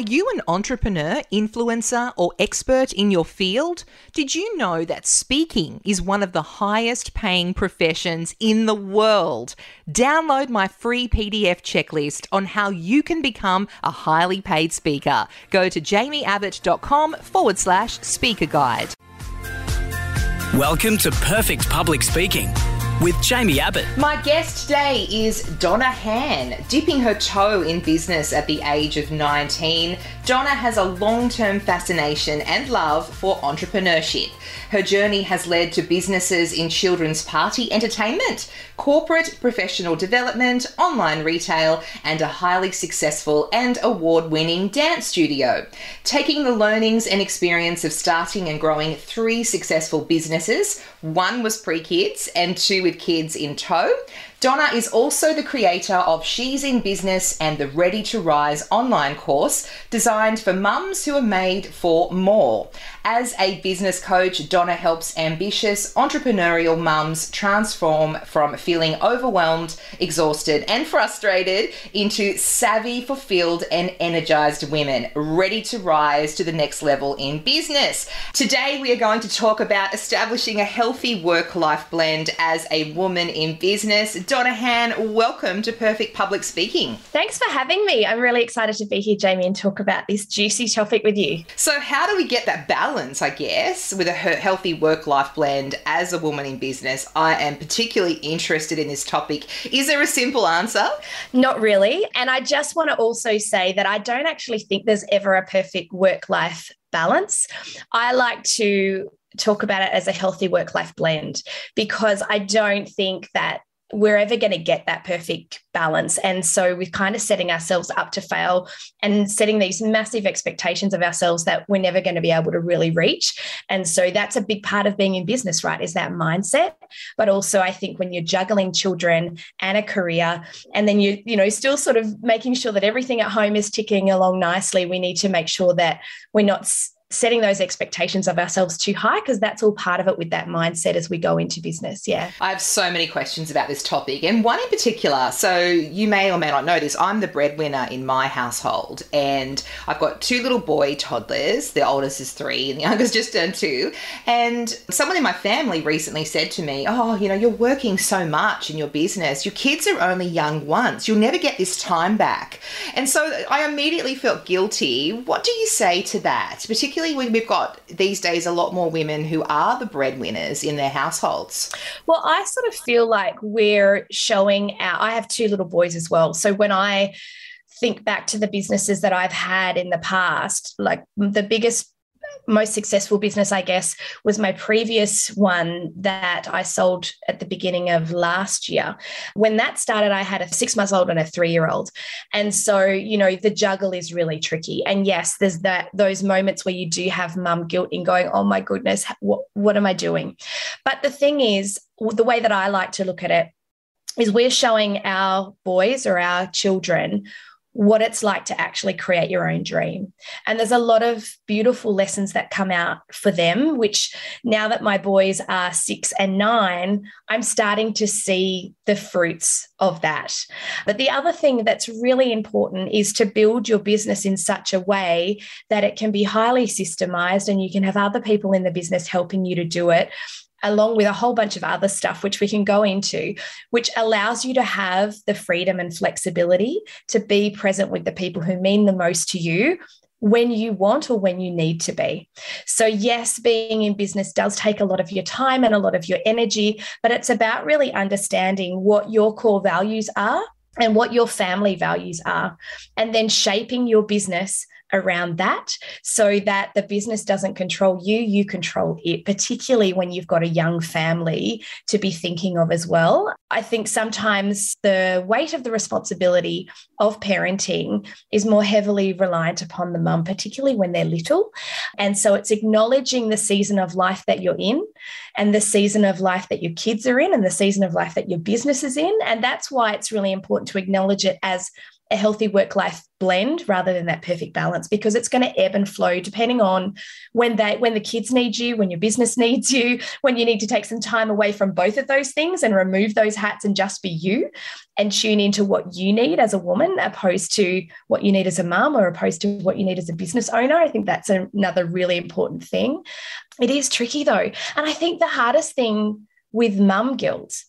Are you an entrepreneur, influencer, or expert in your field? Did you know that speaking is one of the highest paying professions in the world? Download my free PDF checklist on how you can become a highly paid speaker. Go to jaimieabbott.com forward slash speaker guide. Welcome to Perfect Public Speaking with Jaimie Abbott. My guest today is Donna Hann. Dipping her toe in business at the age of 19, Donna has a long term fascination and love for entrepreneurship. Her journey has led to businesses in children's party entertainment, corporate professional development, online retail, and a highly successful and award winning dance studio. Taking the learnings and experience of starting and growing three successful businesses, one was pre kids and two with kids in tow. Donna is also the creator of She's in Business and the Ready to Rise online course designed for mums who are made for more. As a business coach, Donna helps ambitious entrepreneurial mums transform from feeling overwhelmed, exhausted, and frustrated into savvy, fulfilled, and energized women ready to rise to the next level in business. Today, we are going to talk about establishing a healthy work life blend as a woman in business. Donna Hann, welcome to Perfect Public Speaking. Thanks for having me. I'm really excited to be here, Jaimie, and talk about this juicy topic with you. So, how do we get that balance, I guess, with a healthy work life blend as a woman in business? I am particularly interested in this topic. Is there a simple answer? Not really. And I just want to also say that I don't actually think there's ever a perfect work life balance. I like to talk about it as a healthy work life blend because I don't think that we're ever going to get that perfect balance. And so we're kind of setting ourselves up to fail and setting these massive expectations of ourselves that we're never going to be able to really reach. And so that's a big part of being in business, right? Is that mindset. But also I think when you're juggling children and a career, and then you, you know, still sort of making sure that everything at home is ticking along nicely, we need to make sure that we're not setting those expectations of ourselves too high because that's all part of it with that mindset as we go into business. Yeah. I have so many questions about this topic and one in particular. So you may or may not know this. I'm the breadwinner in my household and I've got two little boy toddlers. The oldest is three and the youngest just turned two. And someone in my family recently said to me, Oh, you know, you're working so much in your business. Your kids are only young once. You'll never get this time back. And so I immediately felt guilty. What do you say to that? Particularly particularly when we've got these days a lot more women who are the breadwinners in their households? Well, I sort of feel like we're showing our, I have two little boys as well. So when I think back to the businesses that I've had in the past, like the biggest most successful business, I guess, was my previous one that I sold at the beginning of last year. When that started, I had a six months old and a three year old. And so, you know, the juggle is really tricky. And yes, there's that those moments where you do have mum guilt in going, oh my goodness, what, what am I doing? But the thing is, the way that I like to look at it is we're showing our boys or our children what it's like to actually create your own dream. And there's a lot of beautiful lessons that come out for them, which now that my boys are six and nine, I'm starting to see the fruits of that. But the other thing that's really important is to build your business in such a way that it can be highly systemized and you can have other people in the business helping you to do it along with a whole bunch of other stuff, which we can go into, which allows you to have the freedom and flexibility to be present with the people who mean the most to you when you want or when you need to be. So, yes, being in business does take a lot of your time and a lot of your energy, but it's about really understanding what your core values are and what your family values are, and then shaping your business around that so that the business doesn't control you, you control it, particularly when you've got a young family to be thinking of as well. I think sometimes the weight of the responsibility of parenting is more heavily reliant upon the mum, particularly when they're little. And so it's acknowledging the season of life that you're in and the season of life that your kids are in and the season of life that your business is in. And that's why it's really important to acknowledge it as a healthy work life blend rather than that perfect balance because it's going to ebb and flow depending on when they when the kids need you when your business needs you when you need to take some time away from both of those things and remove those hats and just be you and tune into what you need as a woman opposed to what you need as a mum or opposed to what you need as a business owner. I think that's another really important thing. It is tricky though. And i think the hardest thing with mum guilt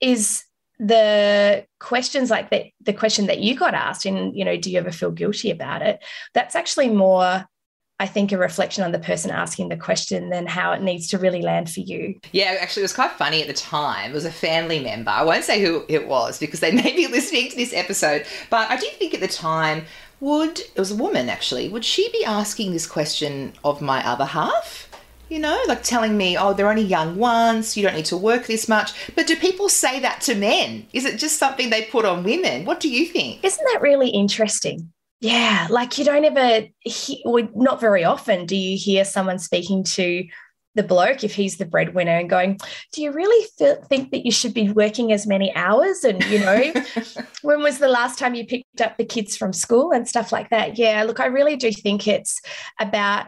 is the questions like the, the question that you got asked in you know do you ever feel guilty about it that's actually more I think a reflection on the person asking the question than how it needs to really land for you. Yeah, actually, it was quite funny at the time. It was a family member. I won't say who it was because they may be listening to this episode, but I do think at the time, would it was a woman actually, would she be asking this question of my other half? You know, like telling me, oh, they're only young ones, you don't need to work this much. But do people say that to men? Is it just something they put on women? What do you think? Isn't that really interesting? Yeah, like you don't ever, he, or not very often, do you hear someone speaking to the bloke if he's the breadwinner and going, "Do you really feel, think that you should be working as many hours?" And you know, when was the last time you picked up the kids from school and stuff like that? Yeah, look, I really do think it's about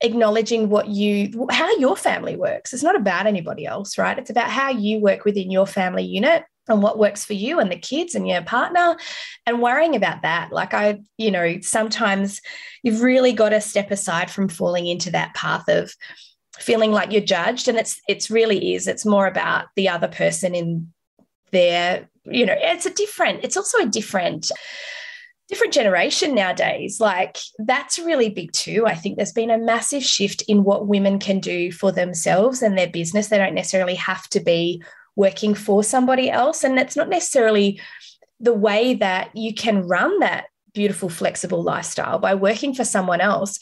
acknowledging what you how your family works. It's not about anybody else right? It's about how you work within your family unit and what works for you and the kids and your partner and worrying about that. Like i you know sometimes you've really got to step aside from falling into that path of feeling like you're judged. And it's it's really is. It's more about the other person in their you know it's a different it's also a different different generation nowadays. Like that's really big too. I think there's been a massive shift in what women can do for themselves and their business. They don't necessarily have to be working for somebody else. And it's not necessarily the way that you can run that beautiful, flexible lifestyle by working for someone else.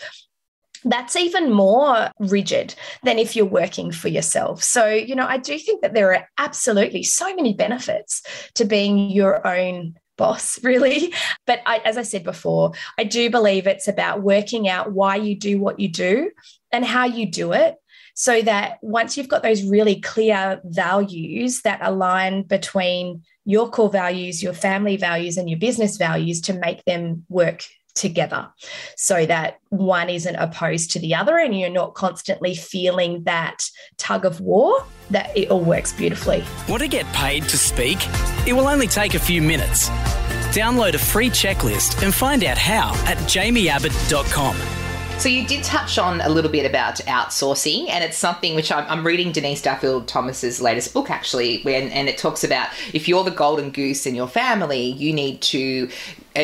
That's even more rigid than if you're working for yourself. So, you know, I do think that there are absolutely so many benefits to being your own boss, really. But I, as I said before, I do believe it's about working out why you do what you do and how you do it. So that once you've got those really clear values that align between your core values, your family values, and your business values to make them work together so that one isn't opposed to the other and you're not constantly feeling that tug of war, that it all works beautifully. Want to get paid to speak? It will only take a few minutes. Download a free checklist and find out how at jaimieabbott.com. So you did touch on a little bit about outsourcing, and it's something which I'm, I'm reading Denise Duffield Thomas's latest book actually, when, and it talks about if you're the golden goose in your family, you need to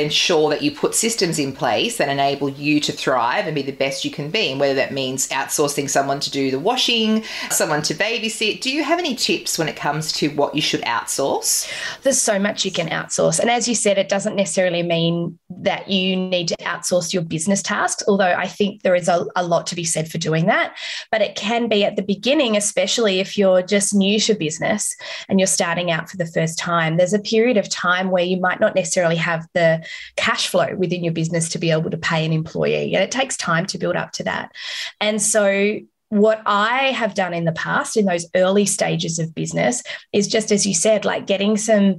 ensure that you put systems in place that enable you to thrive and be the best you can be. And whether that means outsourcing someone to do the washing, someone to babysit. Do you have any tips when it comes to what you should outsource? There's so much you can outsource. And as you said, it doesn't necessarily mean that you need to outsource your business tasks, although I think there is a, a lot to be said for doing that. But it can be at the beginning, especially if you're just new to business and you're starting out for the first time. There's a period of time where you might not necessarily have the cash flow within your business to be able to pay an employee. And it takes time to build up to that. And so what I have done in the past in those early stages of business is just as you said, like getting some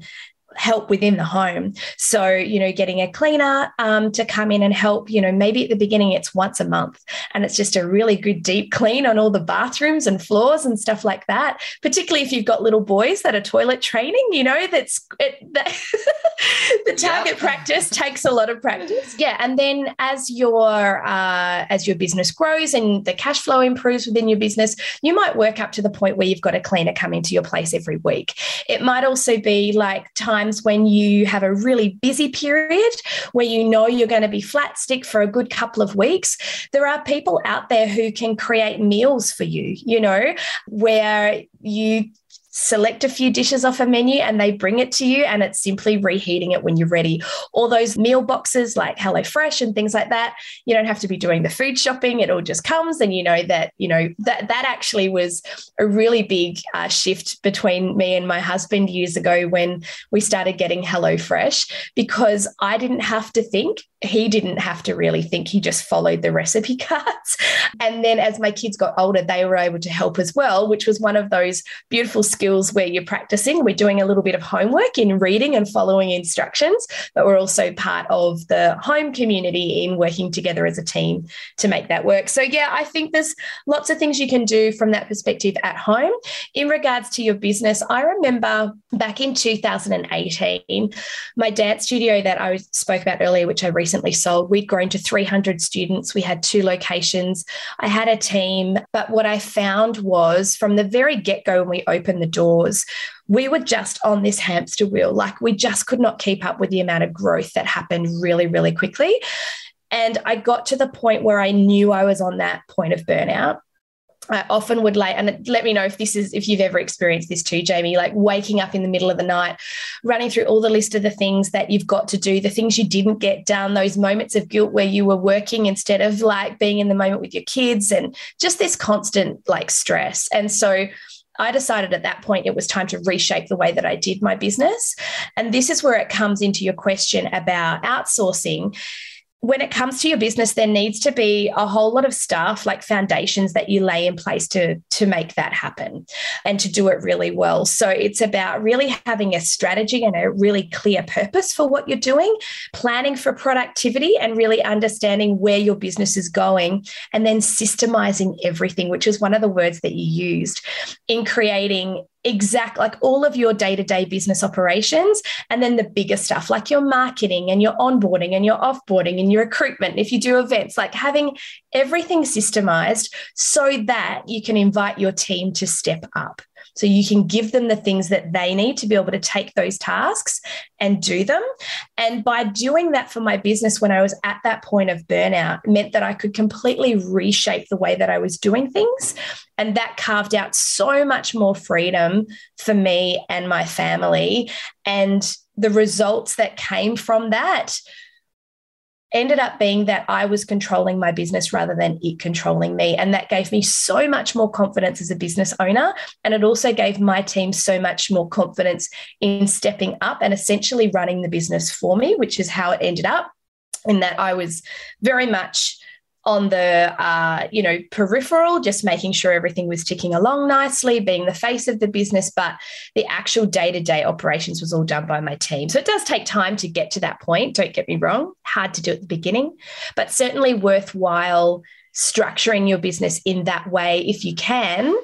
help within the home. So, you know, getting a cleaner um, to come in and help, you know, maybe at the beginning it's once a month and it's just a really good deep clean on all the bathrooms and floors and stuff like that. Particularly if you've got little boys that are toilet training, you know, that's it, that the target practice takes a lot of practice. Yeah. And then as your, uh, as your business grows and the cash flow improves within your business, you might work up to the point where you've got a cleaner come into your place every week. It might also be like time times when you have a really busy period where you know you're going to be flat stick for a good couple of weeks, there are people out there who can create meals for you, you know, where you select a few dishes off a menu and they bring it to you and it's simply reheating it when you're ready. All those meal boxes like HelloFresh and things like that, you don't have to be doing the food shopping. It all just comes and you know that, you know, that that actually was a really big uh, shift between me and my husband years ago when we started getting HelloFresh because I didn't have to think he didn't have to really think he just followed the recipe cards and then as my kids got older they were able to help as well which was one of those beautiful skills skills where you're practicing. We're doing a little bit of homework in reading and following instructions, but we're also part of the home community in working together as a team to make that work. So, yeah, I think there's lots of things you can do from that perspective at home. In regards to your business, I remember back in 2018, my dance studio that I spoke about earlier, which I recently sold, we'd grown to 300 students. We had two locations. I had a team, but what I found was from the very get go when we opened the doors, we were just on this hamster wheel. Like we just could not keep up with the amount of growth that happened really, really quickly. And I got to the point where I knew I was on that point of burnout. I often would lay, and let me know if this is if you've ever experienced this too, Jaimie, like waking up in the middle of the night, running through all the list of the things that you've got to do, the things you didn't get done, those moments of guilt where you were working instead of like being in the moment with your kids, and just this constant like stress. And so I decided at that point it was time to reshape the way that I did my business. And this is where it comes into your question about outsourcing when it comes to your business, there needs to be a whole lot of stuff like foundations that you lay in place to, to make that happen and to do it really well. So it's about really having a strategy and a really clear purpose for what you're doing, planning for productivity and really understanding where your business is going, and then systemizing everything, which is one of the words that you used in creating exact like all of your day-to-day business operations and then the bigger stuff like your marketing and your onboarding and your offboarding and your recruitment if you do events like having everything systemized so that you can invite your team to step up so you can give them the things that they need to be able to take those tasks and do them. And by doing that for my business when I was at that point of burnout, meant that I could completely reshape the way that I was doing things. And that carved out so much more freedom for me and my family. And the results that came from that ended up being that I was controlling my business rather than it controlling me. And that gave me so much more confidence as a business owner. And it also gave my team so much more confidence in stepping up and essentially running the business for me, which is how it ended up. In that I was very much on the uh, you know peripheral just making sure everything was ticking along nicely being the face of the business but the actual day-to-day operations was all done by my team. So it does take time to get to that point don't get me wrong hard to do at the beginning but certainly worthwhile structuring your business in that way if you can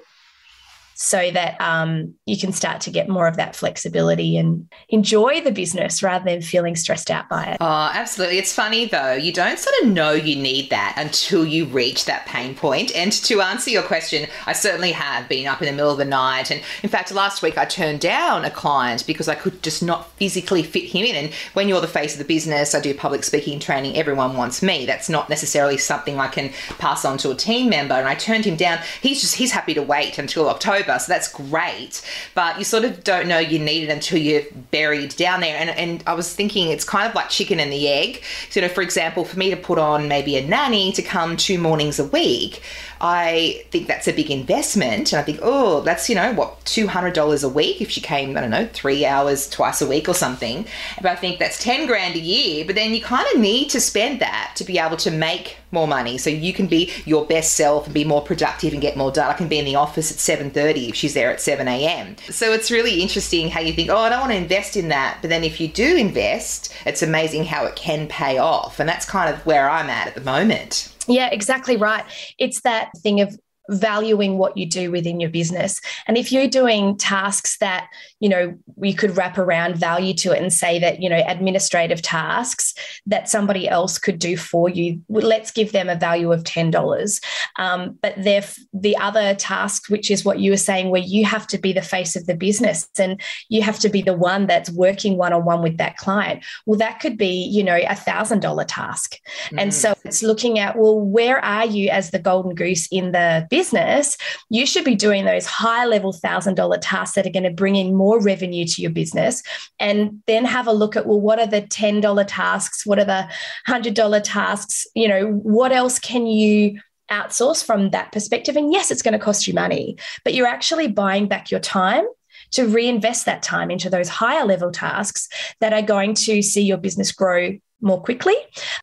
so that um, you can start to get more of that flexibility and enjoy the business rather than feeling stressed out by it. Oh, absolutely. It's funny though, you don't sort of know you need that until you reach that pain point. And to answer your question, I certainly have been up in the middle of the night. And in fact, last week I turned down a client because I could just not physically fit him in. And when you're the face of the business, I do public speaking training, everyone wants me. That's not necessarily something I can pass on to a team member. And I turned him down. He's just, he's happy to wait until October so that's great. But you sort of don't know you need it until you're buried down there. And, and I was thinking it's kind of like chicken and the egg. So, you know, for example, for me to put on maybe a nanny to come two mornings a week, I think that's a big investment. And I think, oh, that's, you know, what, $200 a week if she came, I don't know, three hours twice a week or something. But I think that's 10 grand a year. But then you kind of need to spend that to be able to make more money so you can be your best self and be more productive and get more done. I can be in the office at 7.30 if she's there at 7 a.m. So it's really interesting how you think, oh, I don't want to invest in that. But then if you do invest, it's amazing how it can pay off. And that's kind of where I'm at at the moment. Yeah, exactly right. It's that thing of valuing what you do within your business. And if you're doing tasks that, you know, we could wrap around value to it and say that, you know, administrative tasks that somebody else could do for you, let's give them a value of $10. Um, but they're the other task, which is what you were saying, where you have to be the face of the business and you have to be the one that's working one on one with that client. Well, that could be, you know, a thousand dollar task. Mm. And so it's looking at, well, where are you as the golden goose in the business? business, you should be doing those high level thousand dollar tasks that are going to bring in more revenue to your business. And then have a look at, well, what are the $10 tasks? What are the $100 tasks? You know, what else can you outsource from that perspective? And yes, it's going to cost you money, but you're actually buying back your time to reinvest that time into those higher level tasks that are going to see your business grow more quickly,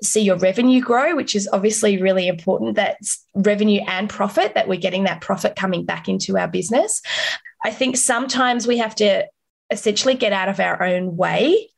see your revenue grow, which is obviously really important. That's revenue and profit, that we're getting that profit coming back into our business. I think sometimes we have to essentially get out of our own way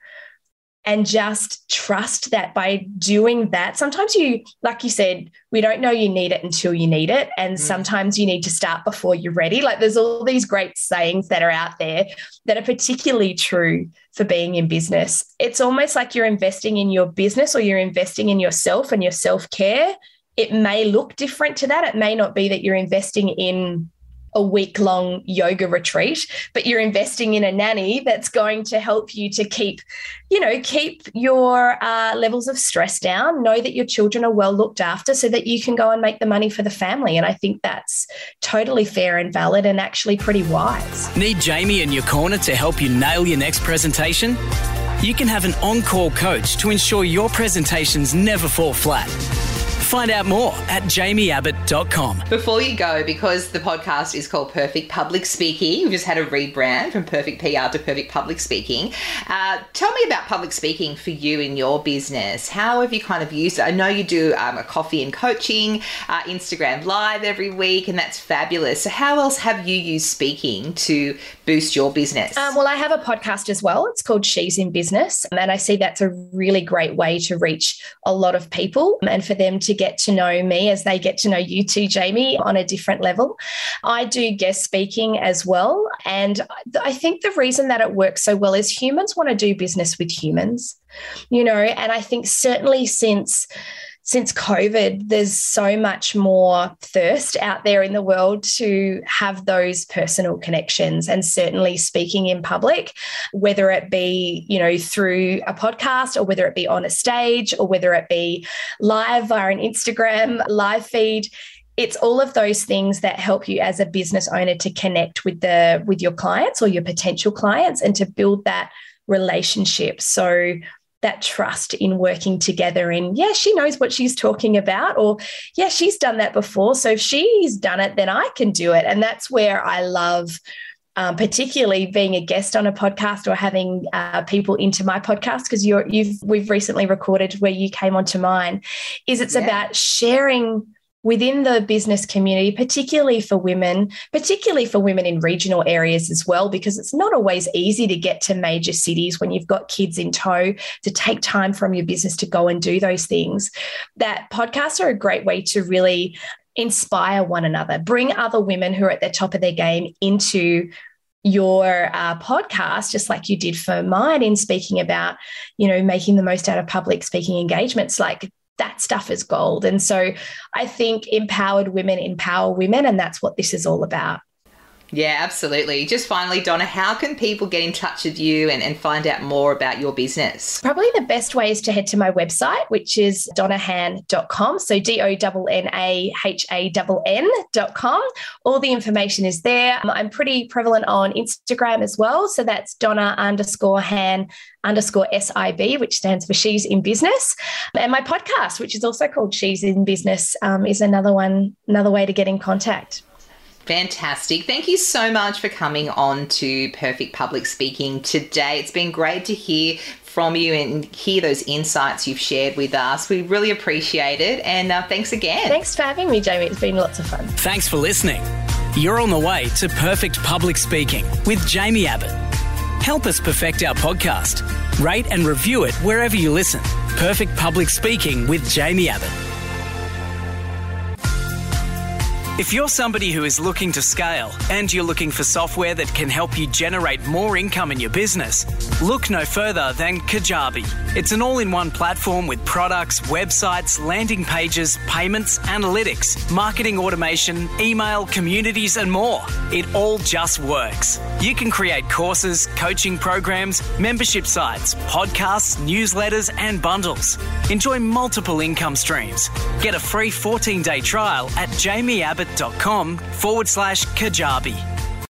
and just trust that by doing that, sometimes you, like you said, we don't know you need it until you need it. And mm. sometimes you need to start before you're ready. Like there's all these great sayings that are out there that are particularly true for being in business. It's almost like you're investing in your business or you're investing in yourself and your self care. It may look different to that. It may not be that you're investing in a week long yoga retreat, but you're investing in a nanny that's going to help you to keep, you know, keep your uh, levels of stress down, know that your children are well looked after so that you can go and make the money for the family. And I think that's totally fair and valid and actually pretty wise. Need Jaimie in your corner to help you nail your next presentation? You can have an on call coach to ensure your presentations never fall flat. Find out more at jaimieabbott.com. Before you go, because the podcast is called Perfect Public Speaking, we've just had a rebrand from Perfect PR to Perfect Public Speaking. Uh, tell me about public speaking for you in your business. How have you kind of used it? I know you do um, a coffee and coaching, uh, Instagram Live every week, and that's fabulous. So, how else have you used speaking to boost your business? Um, well, I have a podcast as well. It's called She's in Business. And I see that's a really great way to reach a lot of people and for them to get to know me as they get to know you too, Jaimie, on a different level. I do guest speaking as well. And I think the reason that it works so well is humans want to do business with humans, you know, and I think certainly since since COVID, there's so much more thirst out there in the world to have those personal connections and certainly speaking in public, whether it be, you know, through a podcast or whether it be on a stage or whether it be live via an Instagram live feed. It's all of those things that help you as a business owner to connect with the with your clients or your potential clients and to build that relationship. So that trust in working together in yeah she knows what she's talking about or yeah she's done that before so if she's done it then i can do it and that's where i love um, particularly being a guest on a podcast or having uh, people into my podcast because you're you've we've recently recorded where you came onto mine is it's yeah. about sharing within the business community, particularly for women, particularly for women in regional areas as well, because it's not always easy to get to major cities when you've got kids in tow to take time from your business to go and do those things. That podcasts are a great way to really inspire one another, bring other women who are at the top of their game into your uh, podcast, just like you did for mine in speaking about, you know, making the most out of public speaking engagements. Like that stuff is gold. And so I think empowered women empower women, and that's what this is all about. Yeah, absolutely. Just finally, Donna, how can people get in touch with you and, and find out more about your business? Probably the best way is to head to my website, which is donnahann.com. So D O N N A H A N N.com. All the information is there. I'm pretty prevalent on Instagram as well. So that's Donna underscore Hann underscore SIB, which stands for She's in Business. And my podcast, which is also called She's in Business, um, is another one, another way to get in contact. Fantastic. Thank you so much for coming on to Perfect Public Speaking today. It's been great to hear from you and hear those insights you've shared with us. We really appreciate it. And uh, thanks again. Thanks for having me, Jaimie. It's been lots of fun. Thanks for listening. You're on the way to Perfect Public Speaking with Jaimie Abbott. Help us perfect our podcast. Rate and review it wherever you listen. Perfect Public Speaking with Jaimie Abbott. If you're somebody who is looking to scale and you're looking for software that can help you generate more income in your business, look no further than Kajabi. It's an all in one platform with products, websites, landing pages, payments, analytics, marketing automation, email, communities, and more. It all just works. You can create courses, coaching programs, membership sites, podcasts, newsletters, and bundles. Enjoy multiple income streams. Get a free 14 day trial at Jamie Abbott facebook.com forward slash Kajabi.